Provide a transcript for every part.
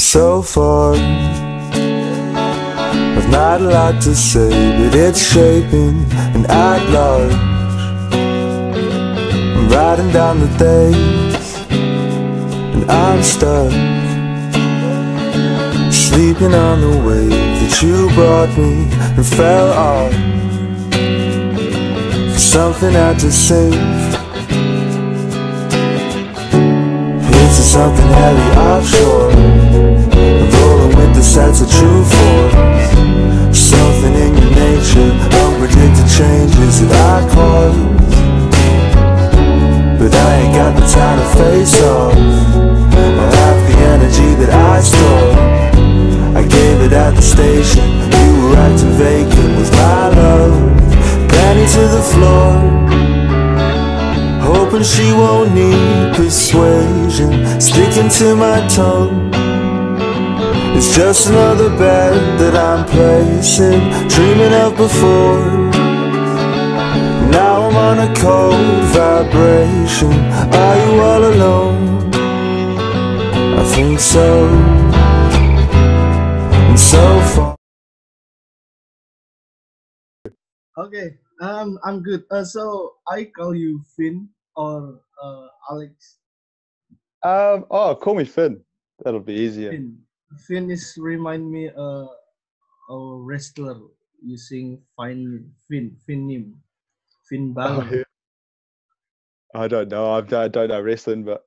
so far. I've not a lot to say, but it's shaping and at large. I'm writing down the days, and I'm stuck. Sleeping on the wave that you brought me and fell off. Something had to save. Something heavy offshore. Rolling with the sense of true force. Something in your nature, unpredicted changes that I cause. But I ain't got the time to face off. She won't need persuasion. Sticking to my tongue It's just another bet that I'm placing. Dreaming of before. Now I'm on a cold vibration. Are you all alone? I think so. And so far. Okay, um, I'm good. Uh, so I call you Finn or uh, Alex. Um, oh, call me Finn. That'll be easier. Finn. Finn is remind me uh, a wrestler using Finn Finn Finn name Finn Oh, Balor. yeah. I don't know. I've, I don't know wrestling, but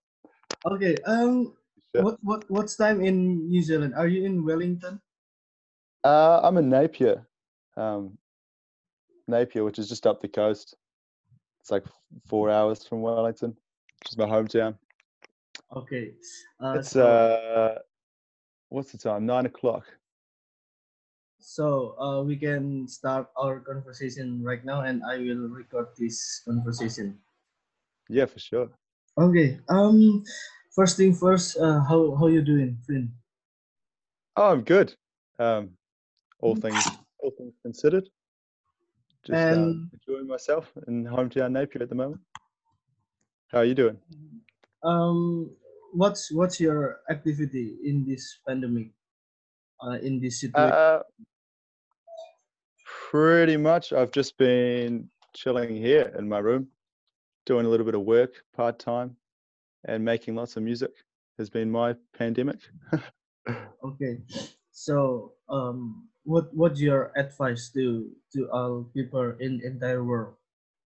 Okay. Um. Sure. What what what's time in New Zealand? Are you in Wellington? uh, I'm in Napier, um, Napier, which is just up the coast. It's like four hours from Wellington, which is my hometown. Okay. Uh, It's so, uh, what's the time? Nine o'clock. so uh, we can start our conversation right now, and I will record this conversation. Yeah, for sure. Okay. Um. First thing first. Uh, how how you doing, Finn? Oh, I'm good. Um, all Mm. things all things considered, just um, And- enjoying myself in hometown Napier at the moment. How are you doing? Um. What's what's your activity in this pandemic? Uh, in this situation. Uh, pretty much. I've just been chilling here in my room, doing a little bit of work part time, and making lots of music. Has been my pandemic. Okay, so um, what what's your advice to to all people in entire world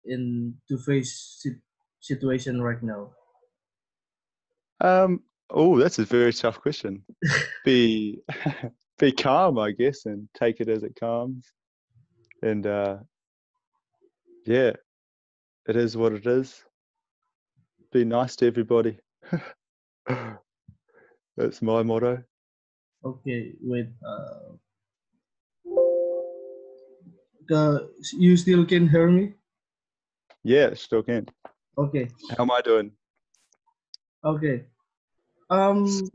in to face sit, situation right now? um. Oh, that's a very tough question. Be be calm, I guess, and take it as it comes. And uh, yeah, it is what it is. Be nice to everybody. That's my motto. Okay, with Uh, the, you still can hear me? Yeah, still can. Okay, How am I doing? okay. Um,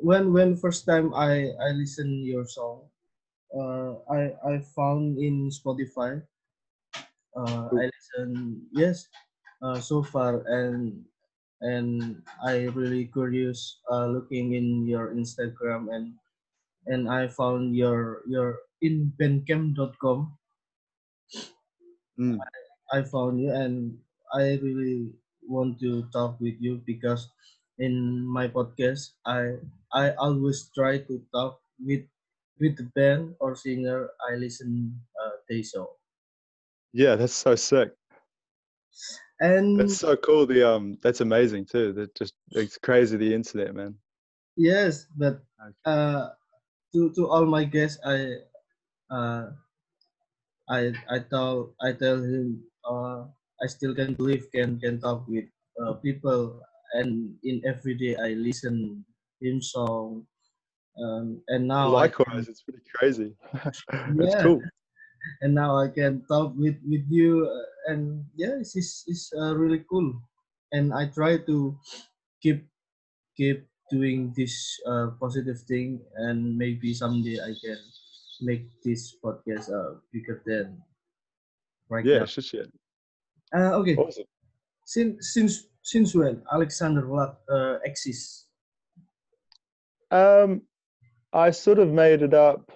when when first time I I listen your song, uh, I I found in Spotify. Uh, I listen yes, uh, so far and and I really curious uh, looking in your Instagram and and I found your your in bandcamp.com. Mm. I found you and I really want to talk with you because in my podcast I I always try to talk with with the band or singer I listen uh, their song. Yeah, that's so sick. And That's so cool. The um, that's amazing too. That just it's crazy the internet, man. yes, but uh, to to all my guests I uh, I I tell I tell him uh, I still can believe can can talk with uh, people and in every day I listen him song um, and now I can- Likewise, it's pretty crazy. that's Yeah. cool. and now I can talk with with you uh, and yeah it's it's, it's uh, really cool and I try to keep keep doing this uh, positive thing and maybe someday I can make this podcast uh, bigger than right Yeah, now. shit, shit. Uh, okay, Awesome. since since since when Alexander Vlad uh, exists? Um, I sort of made it up.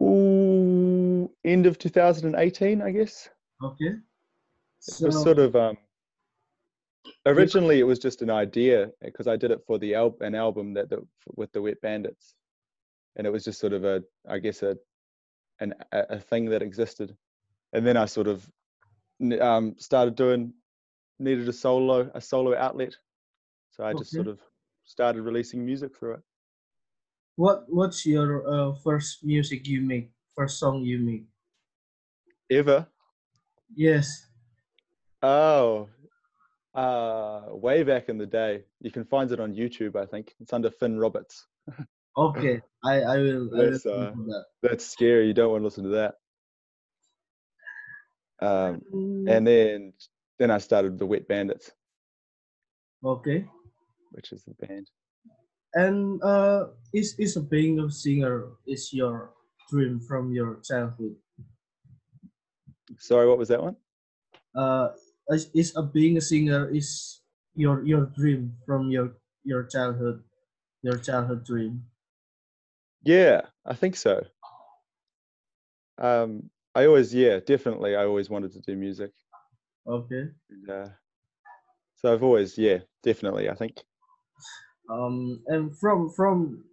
Ooh, end of 2018, I guess. Okay. It So was sort of um. Originally, it was just an idea because I did it for the al- an album that the, with the Wet Bandits, and it was just sort of a, I guess a, an a, thing that existed, and then I sort of um started doing needed a solo a solo outlet, so I just Okay. sort of started releasing music through it. what what's your uh, first music you make? First song you make? Ever? Yes. Oh, uh, way back in the day. You can find it on YouTube. I think it's under Finn Roberts. Okay. I I will. I will That's, uh, listen to that. That's scary. You don't want to listen to that. Um, Mm, and then then I started the Wet Bandits, okay. which is the band. And uh, is is a being a singer is your dream from your childhood? Sorry, what was that one? Uh, is, is a being a singer is your your dream from your your childhood, your childhood dream? Yeah, I think so. Um, I always, yeah, definitely. I always wanted to do music. Okay. Yeah. uh, so I've always, yeah, definitely. I think. Um, and from from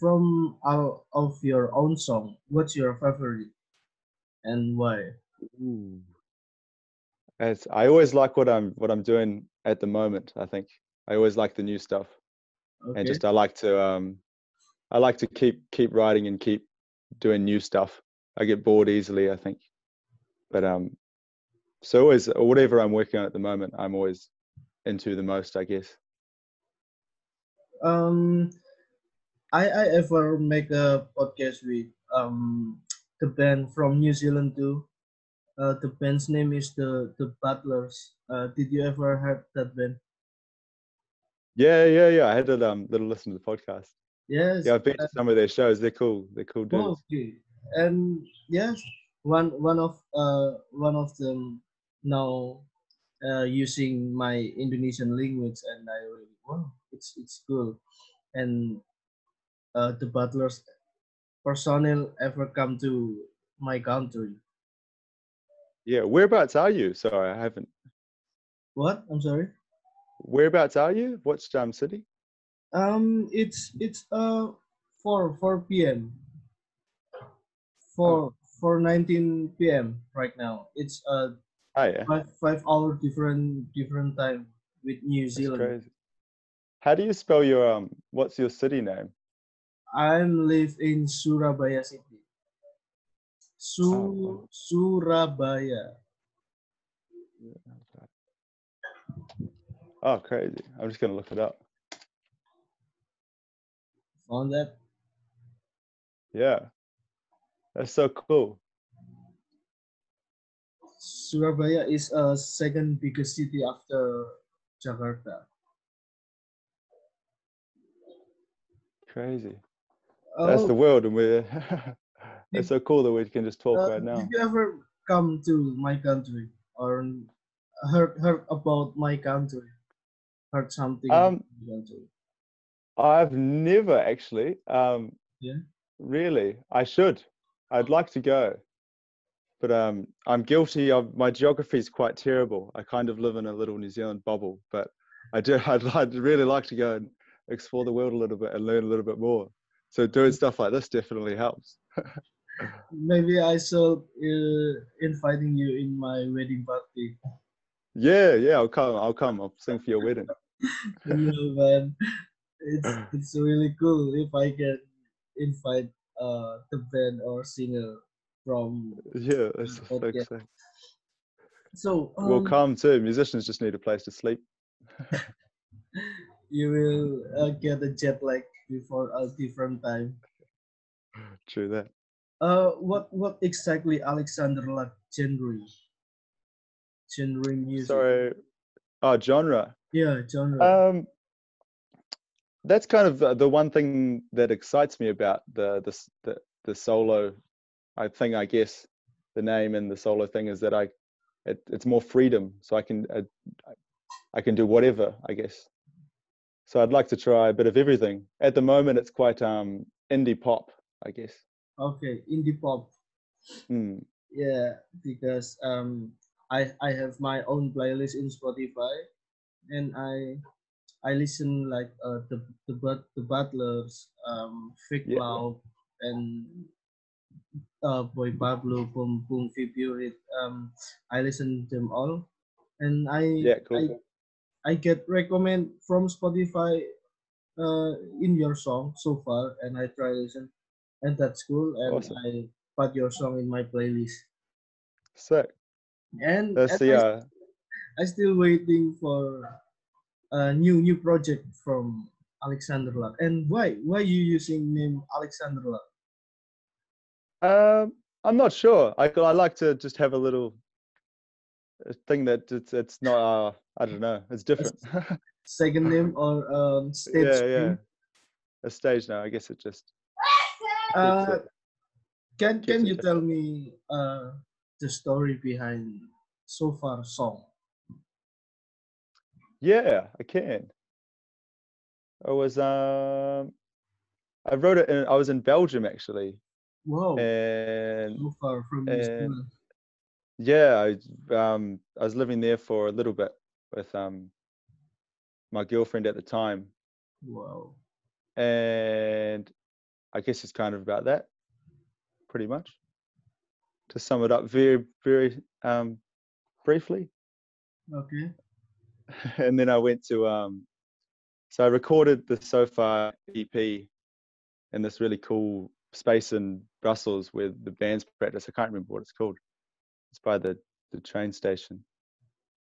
from out of your own song, what's your favorite, and why? Ooh. As I always like what I'm what I'm doing at the moment. I think I always like the new stuff, Okay. and just I like to um, I like to keep keep writing and keep doing new stuff. I get bored easily, I think, but um, so always whatever I'm working on at the moment, I'm always into the most, I guess. um I I ever make a podcast with um the band from New Zealand too. Uh, the band's name is the the Butlers. Uh, did you ever heard that band? Yeah, yeah, yeah. I had a um, little listen to the podcast. Yes. Yeah, I've been to some of their shows. They're cool. They're cool dudes. Oh, okay. And yes, one one of uh one of them now uh using my Indonesian language, and I really wow, it's it's cool. And uh, the butlers personnel ever come to my country. Yeah, whereabouts are you? Sorry, I haven't. What? I'm sorry. Whereabouts are you? What's um city? Um, it's it's uh four four p.m. Four four nineteen p.m. right now. It's uh Oh yeah, five five hour different different time with New Zealand. crazy. How do you spell your um? What's your city name? I'm live in Surabaya city. Su Oh, Surabaya. Oh, crazy! I'm just gonna look it up. Found that? Yeah, that's so cool. Surabaya is a second biggest city after Jakarta. Crazy. That's Oh, the world, and we're. it's so cool that we can just talk uh, right now. Did you ever come to my country or heard heard about my country? Heard something Um, about my country? I've never actually. Um, Yeah. Really, I should. I'd like to go, but um, I'm guilty of my geography is quite terrible. I kind of live in a little New Zealand bubble, but I do. I'd, I'd really like to go and explore the world a little bit and learn a little bit more. So doing stuff like this definitely helps. Maybe I should uh, inviting you in my wedding party. Yeah, yeah, I'll come. I'll come. I'll sing for your wedding. no man it's it's really cool if i can invite uh the band or singer from Yeah, that's so so um, We'll come too. Musicians just need a place to sleep. you will uh, get a jet lag before a different time True that. uh what what exactly alexander like genre genre music Sorry. Oh, genre. yeah genre Um, that's kind of the, the one thing that excites me about the, the the the solo. I think I guess the name and the solo thing is that I it, it's more freedom, so I can uh, I- I can do whatever I guess. So I'd like to try a bit of everything. At the moment, it's quite um, indie pop, I guess. Okay, indie pop. Hmm. Yeah, because um, I I have my own playlist in Spotify, and I I listen like uh, the the but the Butlers, um, Fake Yeah. And uh, Boy Pablo, Boom Boom Fibure. Um, I listen to them all, and I Yeah, cool. I I get recommend from Spotify uh, in your song so far, and I try listen, and that's cool. And Awesome. I put your song in my playlist, Sick. and, That's and I, uh, I still waiting for a new new project from Alexander Luck. And why why are you using name Alexander Luck? Um, I'm not sure. I I like to just have a little uh, thing that it's it's not. Uh, I don't know. It's different. Second name or um, stage yeah, yeah. A stage now. I guess it just. Uh, it. can can you tell me uh, the story behind so far song? Yeah, I can. I was um, I wrote it. In, I was in Belgium actually, Wow, and so far from and- yeah, I um, I was living there for a little bit with um, my girlfriend at the time, Wow. and I guess it's kind of about that, pretty much. To sum it up very, very um, briefly, Okay. and then I went to um, so I recorded the So Far EP in this really cool space in Brussels where the bands practice. I can't remember what it's called. It's by the the train station,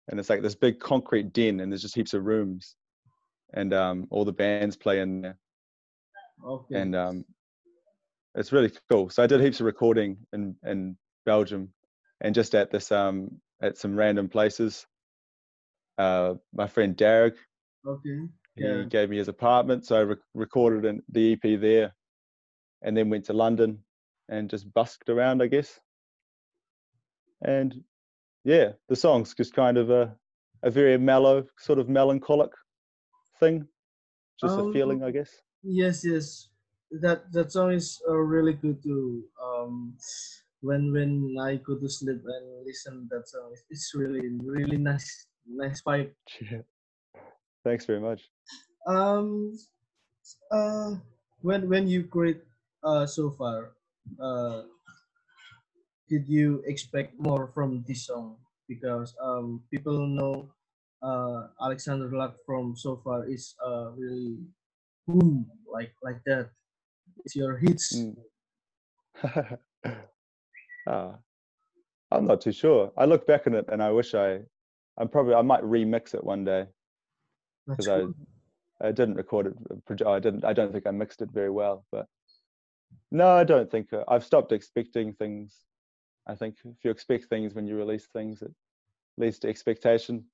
and it's like this big concrete den, and there's just heaps of rooms, and um, all the bands play in there. Okay. and um, it's really cool. So I did heaps of recording in in Belgium, and just at this um at some random places. Uh, my friend Derek, okay. he Yeah. gave me his apartment, so I re- recorded in the EP there, and then went to London and just busked around, I guess. And yeah, the song's just kind of a a very mellow, sort of melancholic thing, just a feeling, I Um, guess. Yes, yes. That that song is uh, really good too. um when when I go to sleep and listen that song. It's, it's really really nice nice vibe. Yeah. Thanks very much. Um uh when when you create uh so far uh did you expect more from this song because um people know uh Alexander Luck from so far is uh really boom like like that it's your hits Mm. Ah, I'm not too sure. I look back on it and I wish I, I'm probably I might remix it one day because I, cool. I didn't record it. uh, I didn't. I don't think I mixed it very well. But no, I don't think uh, I've stopped expecting things. I think if you expect things when you release things, it leads to expectation.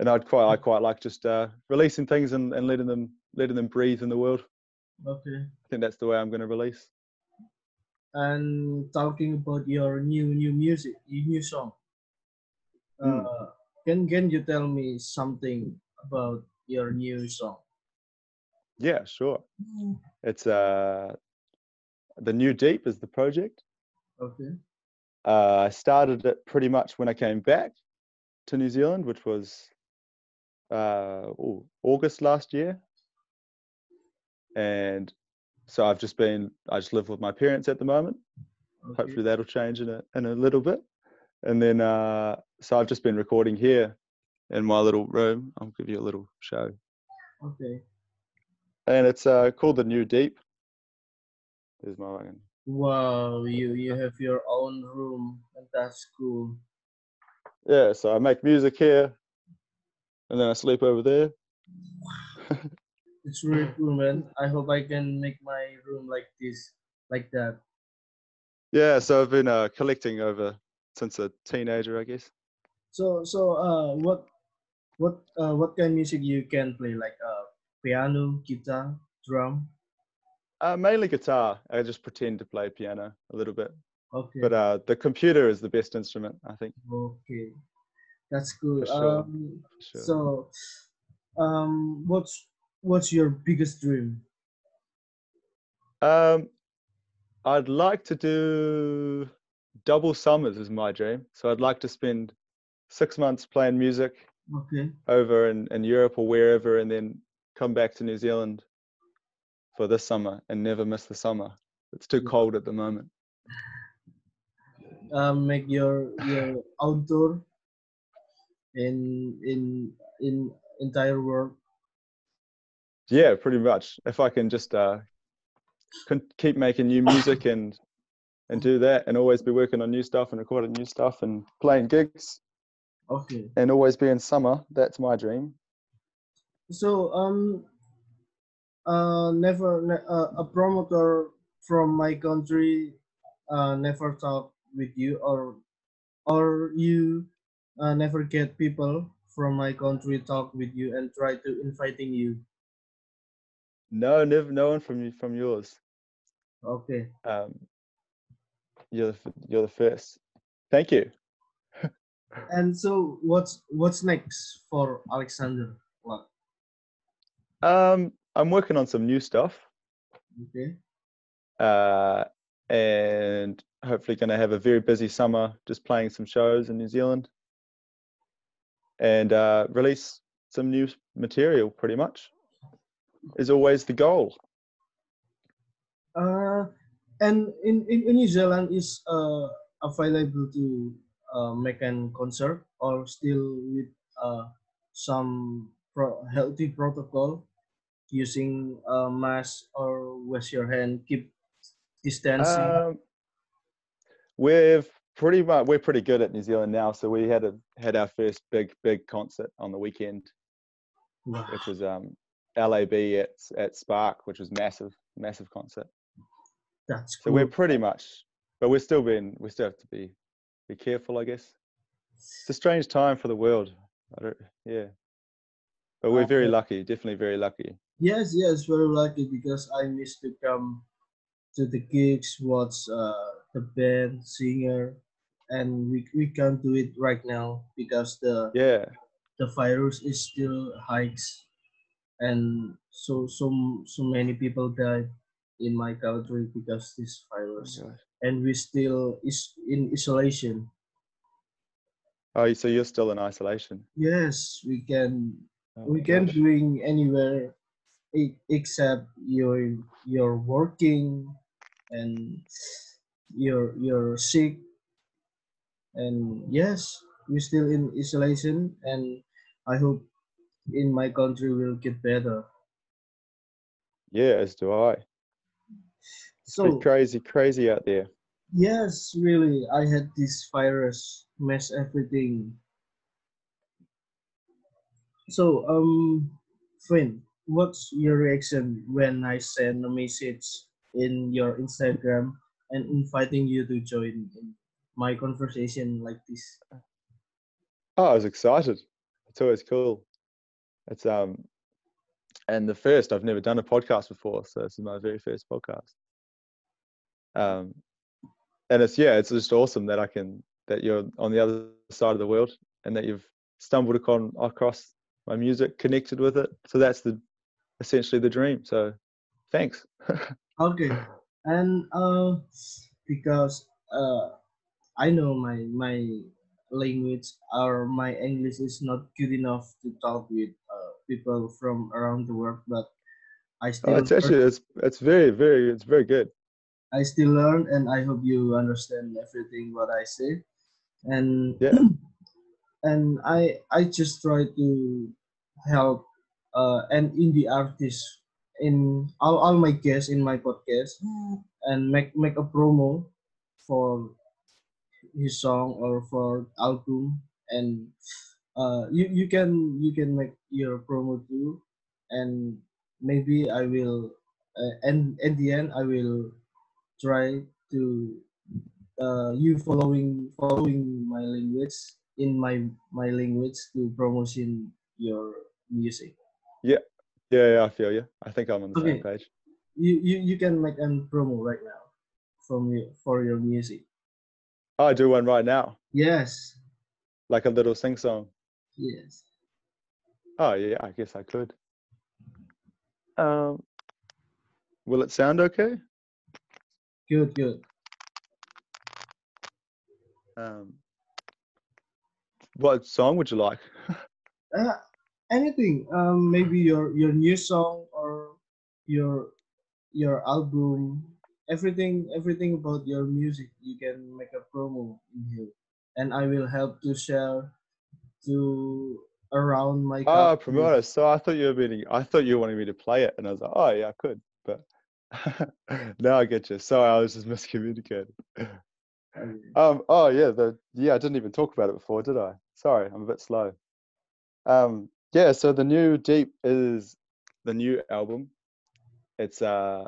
And I'd quite, I quite like just uh, releasing things and, and letting them, letting them breathe in the world. okay I think that's the way I'm going to release. and talking about your new new music your new song Mm. uh can can you tell me something about your new song Yeah, sure. It's uh, the new deep is the project. okay Uh, I started it pretty much when I came back to New Zealand, which was uh, ooh, August last year. And so I've just been, I just live with my parents at the moment. okay Hopefully that'll change in a, in a little bit. And then, uh, so I've just been recording here in my little room. I'll give you a little show. okay And it's uh, called The New Deep. There's my wagon. wow you you have your own room and that's cool Yeah, so I make music here and then I sleep over there. it's really cool man i hope i can make my room like this like that Yeah, so I've been uh, collecting over since a teenager, I guess. so so uh what what uh what kind of music you can play like uh piano guitar drum Uh, mainly guitar. I just pretend to play piano a little bit, okay but uh, the computer is the best instrument, I think. okay that's good. For sure. um For sure. so um what's what's your biggest dream? Um, I'd like to do double summers is my dream. So I'd like to spend six months playing music Okay. over in, in Europe or wherever, and then come back to New Zealand for this summer and never miss the summer. It's too cold at the moment. Um, make your your outdoor in in in entire world. Yeah, pretty much. If I can just uh, keep making new music and and do that, and always be working on new stuff and recording new stuff and playing gigs, Okay. and always be in summer, that's my dream. So um, uh, never ne- uh, a promoter from my country uh, never talk with you or or you uh, never get people from my country talk with you and try to inviting you. No, never, no one from you from yours. Okay. Um, you're the, you're the first. Thank you. And so what's what's next for Alexander? What? Um, I'm working on some new stuff, Okay. uh, and hopefully going to have a very busy summer, just playing some shows in New Zealand, and uh, release some new material. Pretty much is always the goal. Uh, and in, in, in New Zealand is uh, available to uh, make an concert or still with uh, some pro- healthy protocol using uh, mask or wash your hand, keep distancing. Um, we've pretty much we're pretty good at New Zealand now. So we had a had our first big big concert on the weekend, Wow. which was um, LAB at at Spark, which was massive massive concert. That's So we're pretty much, but we're still being we still have to be be careful, I guess. It's a strange time for the world. I don't, yeah, but we're very lucky, definitely very lucky. Yes, yes, very lucky because I missed to come to the gigs, watch uh, the band, singer, and we, we can't do it right now because the Yeah, the virus is still hikes, and so so so many people died in my country because this virus, oh gosh. and we still is in isolation. Oh, so you're still in isolation? Yes, we can Oh we can gosh. doing anywhere except you're you're working and you're you're sick and yes we're still in isolation and i hope in my country will get better Yeah, as do I. It's so pretty crazy, crazy out there. yes really i had this virus mess everything so um Finn, what's your reaction when i send a message in your instagram and inviting you to join in my conversation like this Oh, I was excited. It's always cool. It's um, and the first I've never done a podcast before, so this is my very first podcast. Um, and it's yeah, it's just awesome that I can that you're on the other side of the world and that you've stumbled upon across my music, connected with it. So that's the essentially the dream. So thanks. Okay, and uh, because uh, I know my my language or my English is not good enough to talk with people from around the world, but I Oh, still it's actually it's it's very very it's very good. I still learn, and I hope you understand everything what I say, and Yeah. and I I just try to help uh, an indie artist in all, all my guests in my podcast and make make a promo for his song or for album and uh, you you can you can make your promo too and maybe I will uh, and at the end I will try to uh, you following following my language in my my language to promotion your music Yeah, yeah, yeah I feel you. I think I'm on the Okay. same page. you, you you can make a promo right now from you for your music Oh, I do one right now, yes like a little sing song. Yes Oh yeah, I guess I could. Um, will it sound okay? Good, good. Um, what song would you like? Uh, anything. Um, maybe your your new song or your your album. Everything, everything about your music. You can make a promo in here, and I will help to share to around my. Oh, promoter. So I thought you were meaning. I thought you wanted me to play it, and I was like, oh yeah, I could, but now I get you. Sorry, I was just miscommunicated. Um. Oh yeah. The yeah. I didn't even talk about it before, did I? Sorry, I'm a bit slow. Um. Yeah. So the new Deep is the new album. It's uh.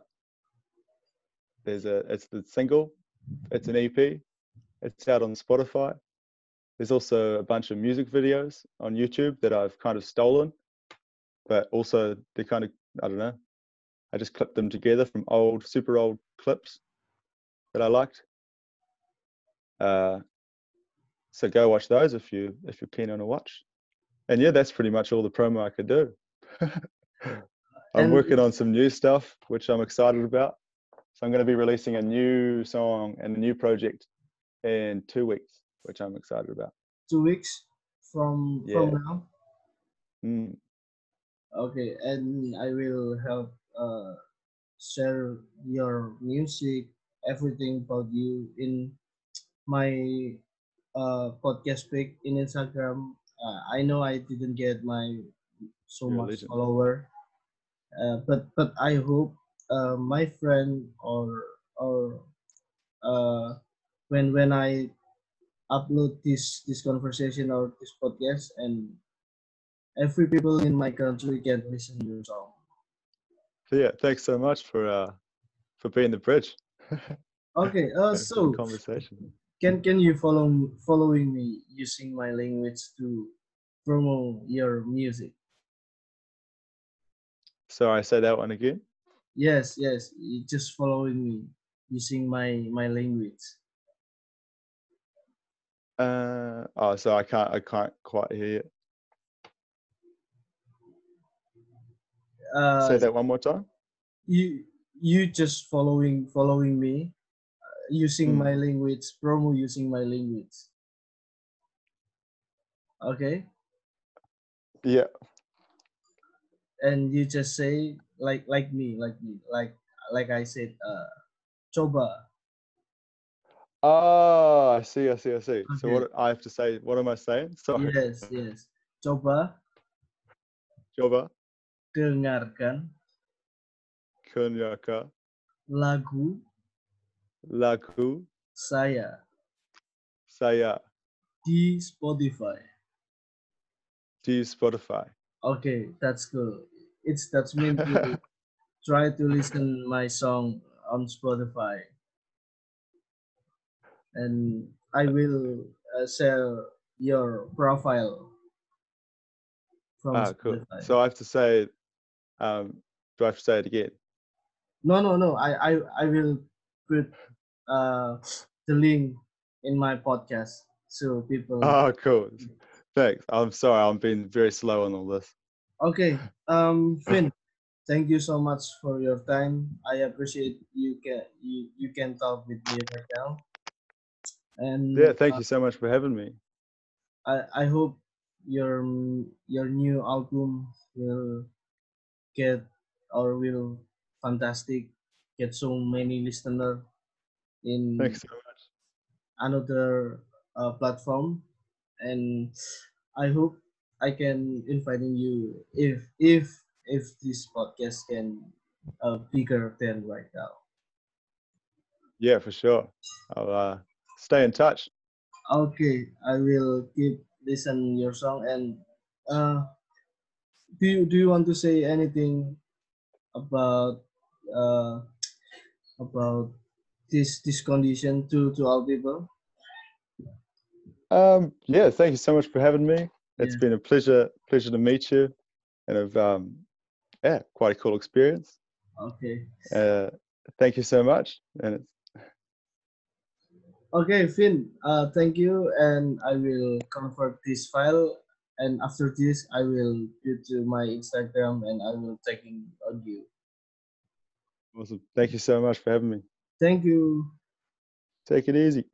There's a. It's the single. It's an EP. It's out on Spotify. There's also a bunch of music videos on YouTube that I've kind of stolen, but also they kind of I don't know. I just clipped them together from old, super old clips that I liked. Uh, so go watch those if you if you're keen on a watch. And yeah, that's pretty much all the promo I could do. I'm And- working on some new stuff, which I'm excited about. So I'm going to be releasing a new song and a new project in two weeks, which I'm excited about. Two weeks from Yeah. from now. Mm. Okay, and I will help uh, share your music, everything about you in my uh, podcast pic in Instagram. Uh, I know I didn't get my so You're much follower, uh, but but I hope uh, my friend or or uh, when when I upload this this conversation or this podcast and every people in my country can listen to your song. So yeah, thanks so much for uh, for being the bridge. Okay, uh, so conversation. can can you follow following me using my language to promote your music? So I say that one again. Yes, yes, you just following me using my my language. Uh, oh, so I can't I can't quite hear you. Uh, Say that one more time. you you just following following me uh, using Mm. my language promo using my language. Okay, Yeah. and you just say like like me like me like like I said uh coba Oh, I see, I see, I see. So what I have to say, what am I saying? Sorry. yes yes coba Coba dengarkan kunyaka lagu lagu saya saya di Spotify. di Spotify. Okay, that's cool. It's that's mean to try to listen my song on Spotify, and I will uh, share your profile from Ah, cool. So I have to say, um, do I have to say it again? no, no, no. I I I will put uh the link in my podcast so people. Oh, cool. Thanks. I'm sorry, I'm being very slow on all this. Okay, um, Finn, thank you so much for your time. I appreciate you can you, you can talk with me right now. And Yeah, thank uh, you so much for having me. I I hope your your new album will get or will fantastic, get so many listener in Thanks so much. another uh, platform and i hope i can inviting you if if if this podcast can uh, bigger than right now Yeah, for sure. I'll uh, stay in touch. okay i will keep listen your song and uh do you do you want to say anything about uh about this this condition to to all people Um, yeah, thank you so much for having me. It's Yeah. been a pleasure, pleasure to meet you, and of um, yeah, quite a cool experience. okay Uh, thank you so much, and it's Okay, Finn, uh, thank you, and I will convert this file and after this I will go to my Instagram and I will tagging on you. Awesome. Thank you so much for having me. Thank you. Take it easy.